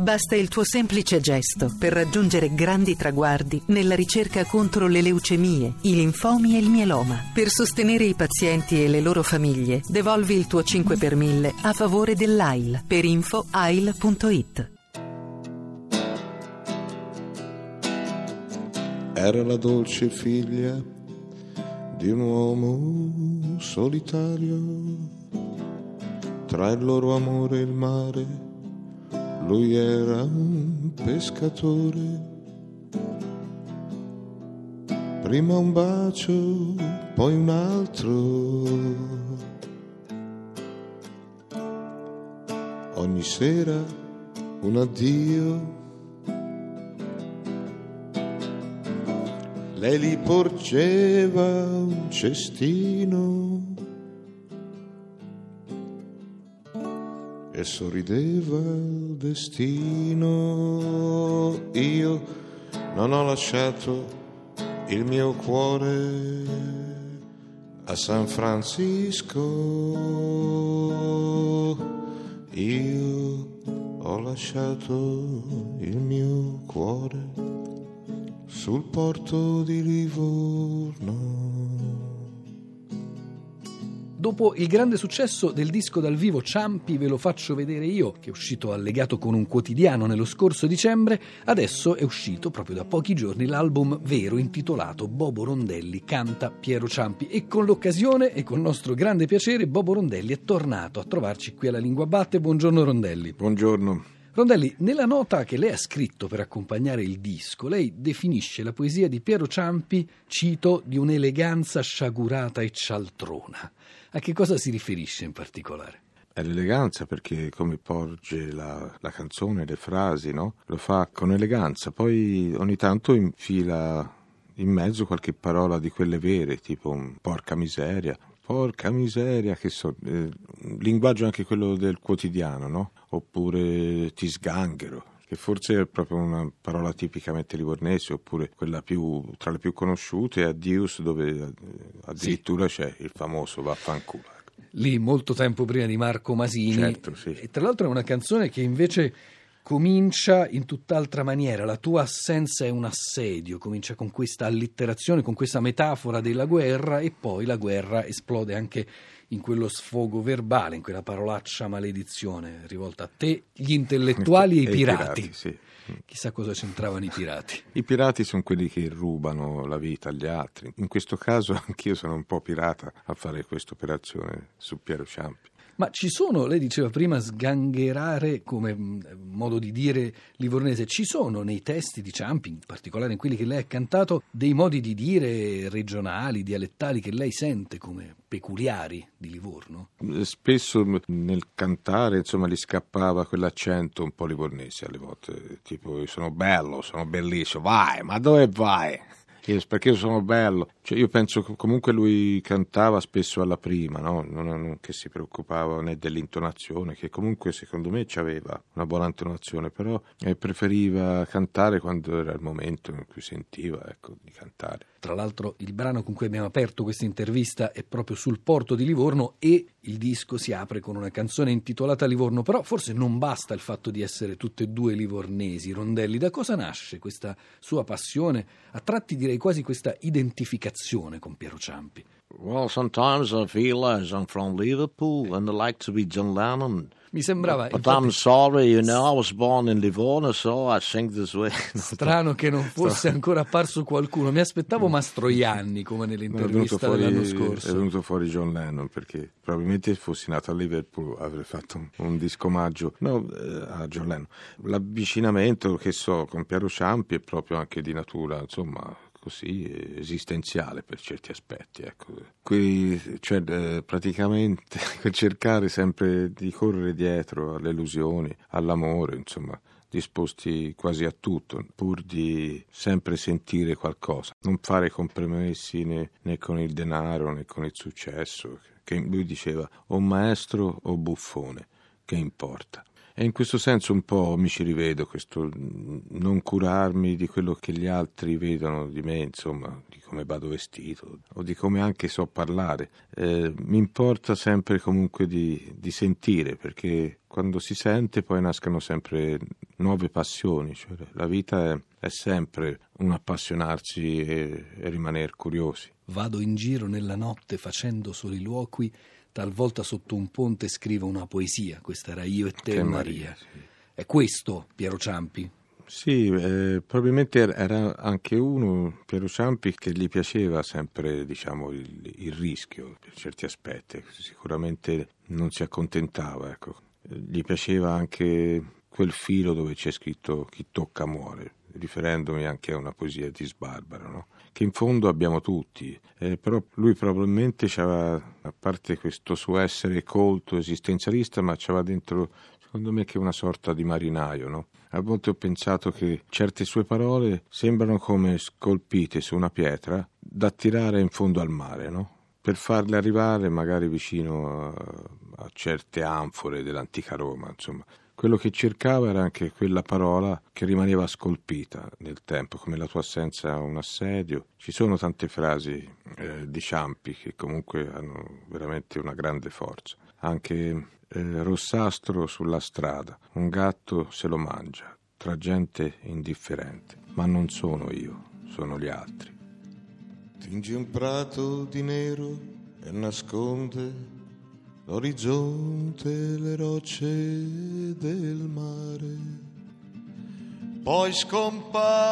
Basta il tuo semplice gesto per raggiungere grandi traguardi nella ricerca contro le leucemie, i linfomi e il mieloma. Per sostenere i pazienti e le loro famiglie, devolvi il tuo 5 per 1000 a favore dell'AIL. Per info AIL.it. Era la dolce figlia di un uomo solitario. Tra il loro amore e il mare, lui era un pescatore. Prima un bacio, poi un altro. Ogni sera un addio lei gli porgeva un cestino e sorrideva il destino. Io non ho lasciato il mio cuore a San Francisco. Io ho lasciato il mio cuore sul porto di Livorno. Dopo il grande successo del disco dal vivo Ciampi ve lo faccio vedere io, che è uscito allegato con un quotidiano nello scorso dicembre, adesso è uscito proprio da pochi giorni l'album vero intitolato Bobo Rondelli canta Piero Ciampi e con l'occasione e con nostro grande piacere Bobo Rondelli è tornato a trovarci qui alla Lingua Batte. Buongiorno Rondelli. Buongiorno. Rondelli, nella nota che lei ha scritto per accompagnare il disco, lei definisce la poesia di Piero Ciampi, cito, di un'eleganza sciagurata e cialtrona. A che cosa si riferisce in particolare? È l'eleganza perché come porge la, la canzone, le frasi, no? Lo fa con eleganza, poi ogni tanto infila in mezzo qualche parola di quelle vere, tipo porca miseria, porca miseria, che so, eh, linguaggio anche quello del quotidiano, no? Oppure ti sganghero, che forse è proprio una parola tipicamente livornese, oppure quella più, tra le più conosciute, addius, dove eh, addirittura sì. c'è il famoso vaffanculo. Ecco. Lì molto tempo prima di Marco Masini. Certo, sì. E tra l'altro è una canzone che invece comincia in tutt'altra maniera. La tua assenza è un assedio, comincia con questa allitterazione, con questa metafora della guerra e poi la guerra esplode anche in quello sfogo verbale, in quella parolaccia maledizione rivolta a te, gli intellettuali e i pirati. pirati sì. Chissà cosa c'entravano i pirati. I pirati sono quelli che rubano la vita agli altri. In questo caso anch'io sono un po' pirata a fare questa operazione su Piero Ciampi. Ma ci sono, lei diceva prima, sgangherare come mm, modo di dire livornese, ci sono nei testi di Ciampi, in particolare in quelli che lei ha cantato, dei modi di dire regionali, dialettali che lei sente come peculiari di Livorno? Spesso nel cantare, insomma, gli scappava quell'accento un po' livornese alle volte, tipo sono bello, sono bellissimo, vai, ma dove vai? Perché io sono bello. Cioè, io penso che comunque lui cantava spesso alla prima, no? non, non, che si preoccupava né dell'intonazione, che comunque secondo me aveva una buona intonazione, però eh, preferiva cantare quando era il momento in cui sentiva ecco, di cantare. Tra l'altro il brano con cui abbiamo aperto questa intervista è proprio sul porto di Livorno e il disco si apre con una canzone intitolata Livorno, però forse non basta il fatto di essere tutte e due livornesi, Rondelli. Da cosa nasce questa sua passione? A tratti direi quasi questa identificazione con Piero Ciampi. Well, sometimes I feel as I'm from Liverpool and I like to be John Lennon. Mi sembrava. But infatti, I'm sorry, you know, I was born in Livorno, so I think this way. Strano che non fosse ancora apparso qualcuno. Mi aspettavo Mastroianni come nell'intervista fuori, dell'anno scorso. È venuto fuori John Lennon perché probabilmente fossi nato a Liverpool avrei fatto un, un disco omaggio no, eh, a John Lennon. L'avvicinamento che so con Piero Ciampi è proprio anche di natura, insomma così esistenziale per certi aspetti. Ecco. Qui cioè, eh, praticamente cercare sempre di correre dietro alle illusioni, all'amore, insomma disposti quasi a tutto, pur di sempre sentire qualcosa, non fare compromessi né, né con il denaro né con il successo, che lui diceva o maestro o buffone, che importa. E in questo senso un po' mi ci rivedo, questo non curarmi di quello che gli altri vedono di me, insomma, di come vado vestito o di come anche so parlare. Eh, mi importa sempre comunque di, di sentire, perché quando si sente poi nascono sempre nuove passioni. Cioè, la vita è, è sempre un appassionarsi e, e rimanere curiosi. Vado in giro nella notte facendo soliloqui, talvolta sotto un ponte scrivo una poesia. Questa era Io e te, Te, Maria. Maria, sì. È questo Piero Ciampi? Sì, eh, probabilmente er- era anche uno, Piero Ciampi, che gli piaceva sempre diciamo, il, il rischio per certi aspetti, sicuramente non si accontentava. Ecco. Gli piaceva anche quel filo dove c'è scritto chi tocca muore, riferendomi anche a una poesia di Sbarbara, no? che in fondo abbiamo tutti, eh, però lui probabilmente c'aveva, a parte questo suo essere colto, esistenzialista, ma c'aveva dentro secondo me che una sorta di marinaio, no? A volte ho pensato che certe sue parole sembrano come scolpite su una pietra da tirare in fondo al mare, no? Per farle arrivare magari vicino a, a certe anfore dell'antica Roma, insomma. Quello che cercava era anche quella parola che rimaneva scolpita nel tempo, come la tua assenza è un assedio. Ci sono tante frasi eh, di Ciampi che comunque hanno veramente una grande forza. Anche eh, rossastro sulla strada, un gatto se lo mangia, tra gente indifferente, ma non sono io, sono gli altri. Tinge un prato di nero e nasconde l'orizzonte le rocce del mare. Poi scompare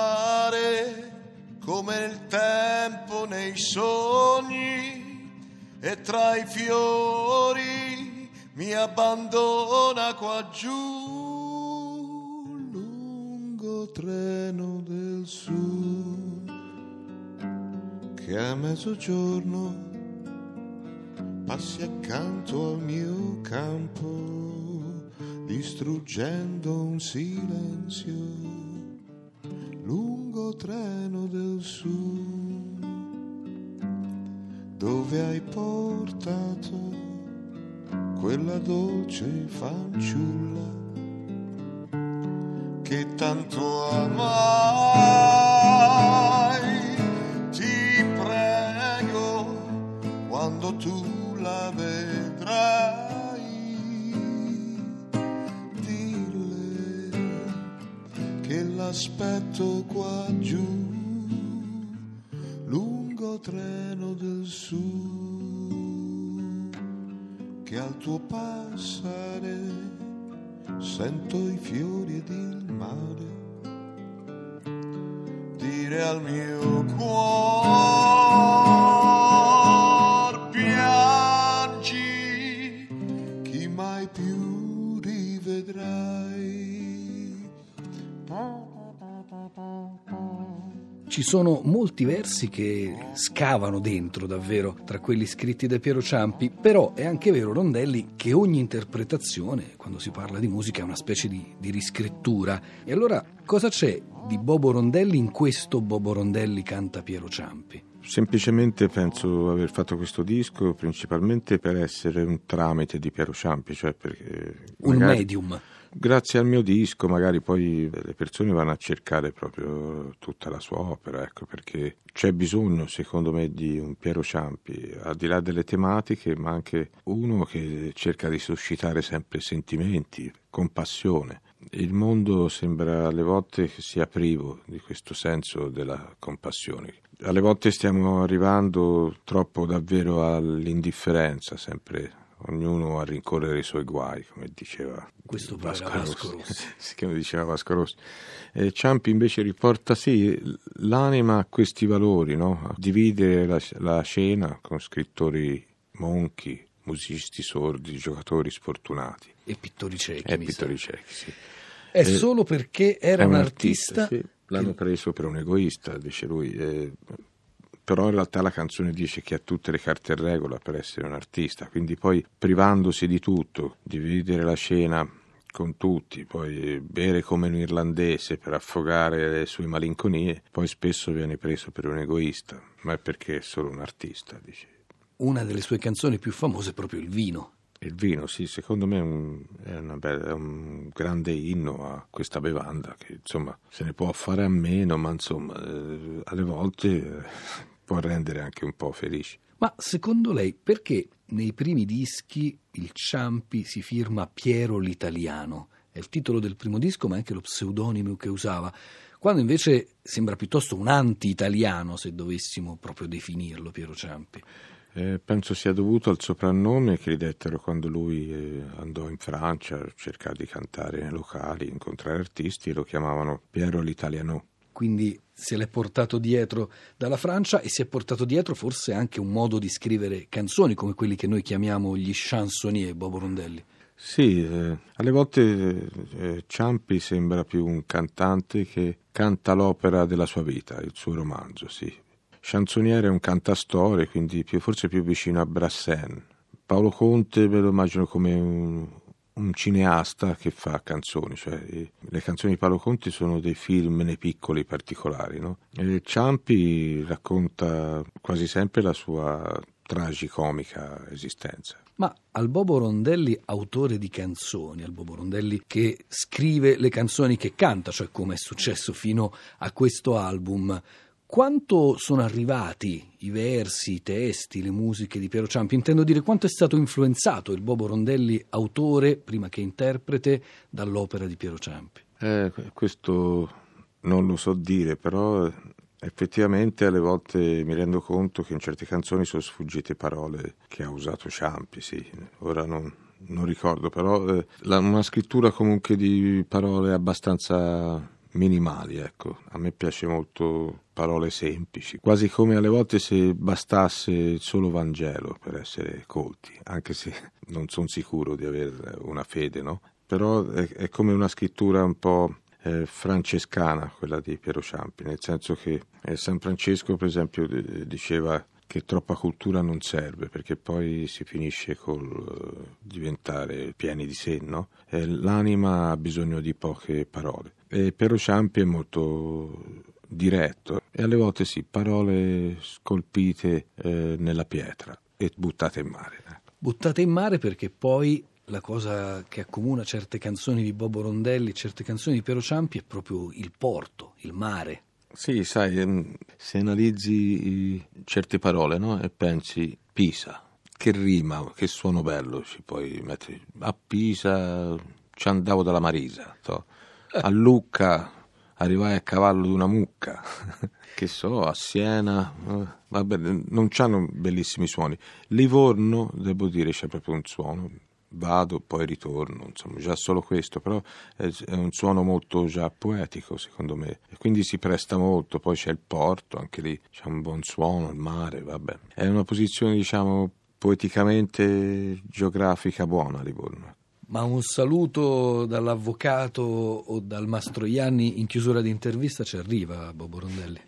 come il tempo nei sogni e tra i fiori mi abbandona qua giù lungo treno del sud che a mezzogiorno passi accanto al mio campo, distruggendo un silenzio, lungo treno del sud, dove hai portato quella dolce fanciulla che tanto amai. Che l'aspetto qua giù, lungo treno del sud, che al tuo passare sento i fiori ed il mare. Dire al mio Ci sono molti versi che scavano dentro davvero tra quelli scritti da Piero Ciampi, però è anche vero, Rondelli, che ogni interpretazione, quando si parla di musica, è una specie di, di riscrittura. E allora cosa c'è di Bobo Rondelli in questo Bobo Rondelli canta Piero Ciampi? Semplicemente penso aver fatto questo disco principalmente per essere un tramite di Piero Ciampi, cioè perché Un magari- medium. Grazie al mio disco magari poi le persone vanno a cercare proprio tutta la sua opera, ecco, perché c'è bisogno secondo me di un Piero Ciampi, al di là delle tematiche, ma anche uno che cerca di suscitare sempre sentimenti, compassione. Il mondo sembra alle volte che sia privo di questo senso della compassione. Alle volte stiamo arrivando troppo davvero all'indifferenza, sempre ognuno a rincorrere i suoi guai, come diceva Questo era Vasco Rossi. come diceva Vasco Rossi. Eh, Ciampi invece riporta sì l'anima a questi valori, no? a dividere la, la scena con scrittori monchi, musicisti sordi, giocatori sfortunati E pittori ciechi. e pittori ciechi. Sì. È Eh, solo perché era un artista. sì. L'hanno preso per un egoista, dice lui. eh, però in realtà la canzone dice che ha tutte le carte in regola per essere un artista, quindi poi privandosi di tutto, dividere la scena con tutti, poi bere come un irlandese per affogare le sue malinconie, poi spesso viene preso per un egoista, ma è perché è solo un artista, dice. Una delle sue canzoni più famose è proprio il vino. Il vino, sì, secondo me è un, è bella- è un grande inno a questa bevanda che insomma se ne può fare a meno, ma insomma eh, alle volte eh, può rendere anche un po' felici. Ma secondo lei perché nei primi dischi il Ciampi si firma Piero l'Italiano è il titolo del primo disco, ma anche lo pseudonimo che usava, quando invece sembra piuttosto un anti-italiano, se dovessimo proprio definirlo, Piero Ciampi. Eh, penso sia dovuto al soprannome che gli dettero quando lui eh, andò in Francia a cercare di cantare nei locali, incontrare artisti lo chiamavano Piero l'Italiano. Quindi se l'è portato dietro dalla Francia e si è portato dietro forse anche un modo di scrivere canzoni come quelli che noi chiamiamo gli chansonnier, Bobo Rondelli. Sì, eh, alle volte eh, Ciampi sembra più un cantante che canta l'opera della sua vita, il suo romanzo, sì. Chansonniere è un cantastorie, quindi più, forse più vicino a Brassens. Paolo Conte ve lo immagino come un, un cineasta che fa canzoni, cioè le canzoni di Paolo Conti sono dei film nei piccoli particolari, no? Ciampi racconta quasi sempre la sua tragicomica esistenza. Ma al Bobo Rondelli, autore di canzoni, al Bobo Rondelli che scrive le canzoni che canta, cioè come è successo fino a questo album, quanto sono arrivati i versi, i testi, le musiche di Piero Ciampi? Intendo dire quanto è stato influenzato il Bobo Rondelli, autore prima che interprete, dall'opera di Piero Ciampi? Eh, questo non lo so dire, però effettivamente alle volte mi rendo conto che in certe canzoni sono sfuggite parole che ha usato Ciampi, sì. Ora non, non ricordo, però eh, la, una scrittura comunque di parole abbastanza minimali, ecco. A me piace molto parole semplici, quasi come alle volte se bastasse solo Vangelo per essere colti, anche se non sono sicuro di avere una fede, no? Però è, è come una scrittura un po' eh, francescana, quella di Piero Ciampi, nel senso che eh, San Francesco, per esempio, diceva che troppa cultura non serve perché poi si finisce col uh, diventare pieni di sé, no? eh, l'anima ha bisogno di poche parole. E Piero Ciampi è molto diretto e alle volte sì, parole scolpite eh, nella pietra e buttate in mare. Ecco. Buttate in mare perché poi la cosa che accomuna certe canzoni di Bobo Rondelli, certe canzoni di Piero Ciampi è proprio il porto, il mare. Sì, sai, ehm, se analizzi certe parole no? e pensi Pisa, che rima, che suono bello ci puoi mettere. A Pisa ci andavo dalla Marisa, to. a Lucca arrivai a cavallo di una mucca, che so, a Siena, eh, vabbè, non hanno bellissimi suoni. Livorno, devo dire, c'è proprio un suono vado, poi ritorno, insomma, già solo questo, però è, un suono molto già poetico secondo me, e quindi si presta molto, poi c'è il porto, anche lì c'è un buon suono, il mare, vabbè. È una posizione, diciamo, poeticamente geografica buona Livorno. Ma un saluto dall'avvocato o dal Mastroianni in chiusura di intervista ci arriva, Bobo Rondelli.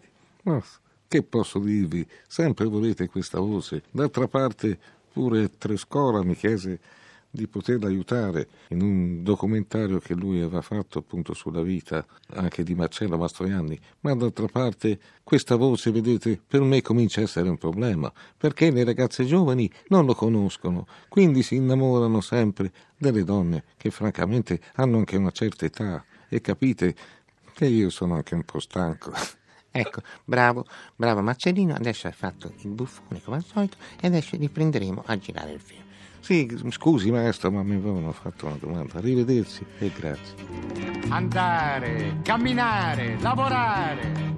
Che posso dirvi? Sempre volete questa voce. D'altra parte, pure Trescora mi chiese di poterla aiutare in un documentario che lui aveva fatto appunto sulla vita anche di Marcello Mastroianni, ma d'altra parte questa voce, vedete, per me comincia a essere un problema, perché le ragazze giovani non lo conoscono, quindi si innamorano sempre delle donne che francamente hanno anche una certa età e capite che io sono anche un po' stanco. Ecco, bravo, bravo Marcellino, adesso hai fatto il buffone come al solito e adesso riprenderemo a girare il film. Sì, scusi maestro, ma mi avevano fatto una domanda. Arrivederci e grazie. Andare, camminare, lavorare.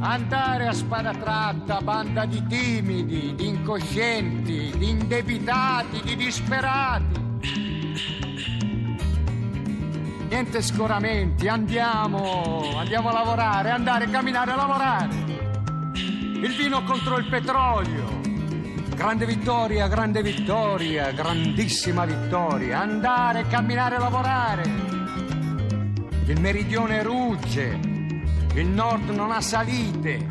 Andare a spada tratta, banda di timidi, di incoscienti, di indebitati, di disperati. Niente scoramenti, andiamo, andiamo a lavorare, andare, camminare, lavorare. Il vino contro il petrolio, Grande vittoria, grande vittoria, grandissima vittoria. Andare, camminare, lavorare. Il meridione rugge, il nord non ha salite.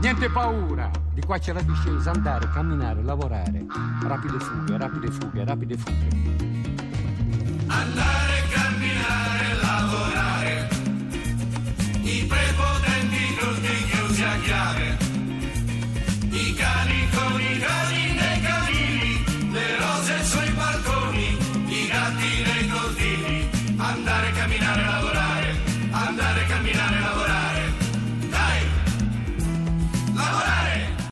Niente paura. Di qua c'è la discesa, andare, camminare, lavorare. Rapide fughe, rapide fughe, rapide fughe. Andare, camminare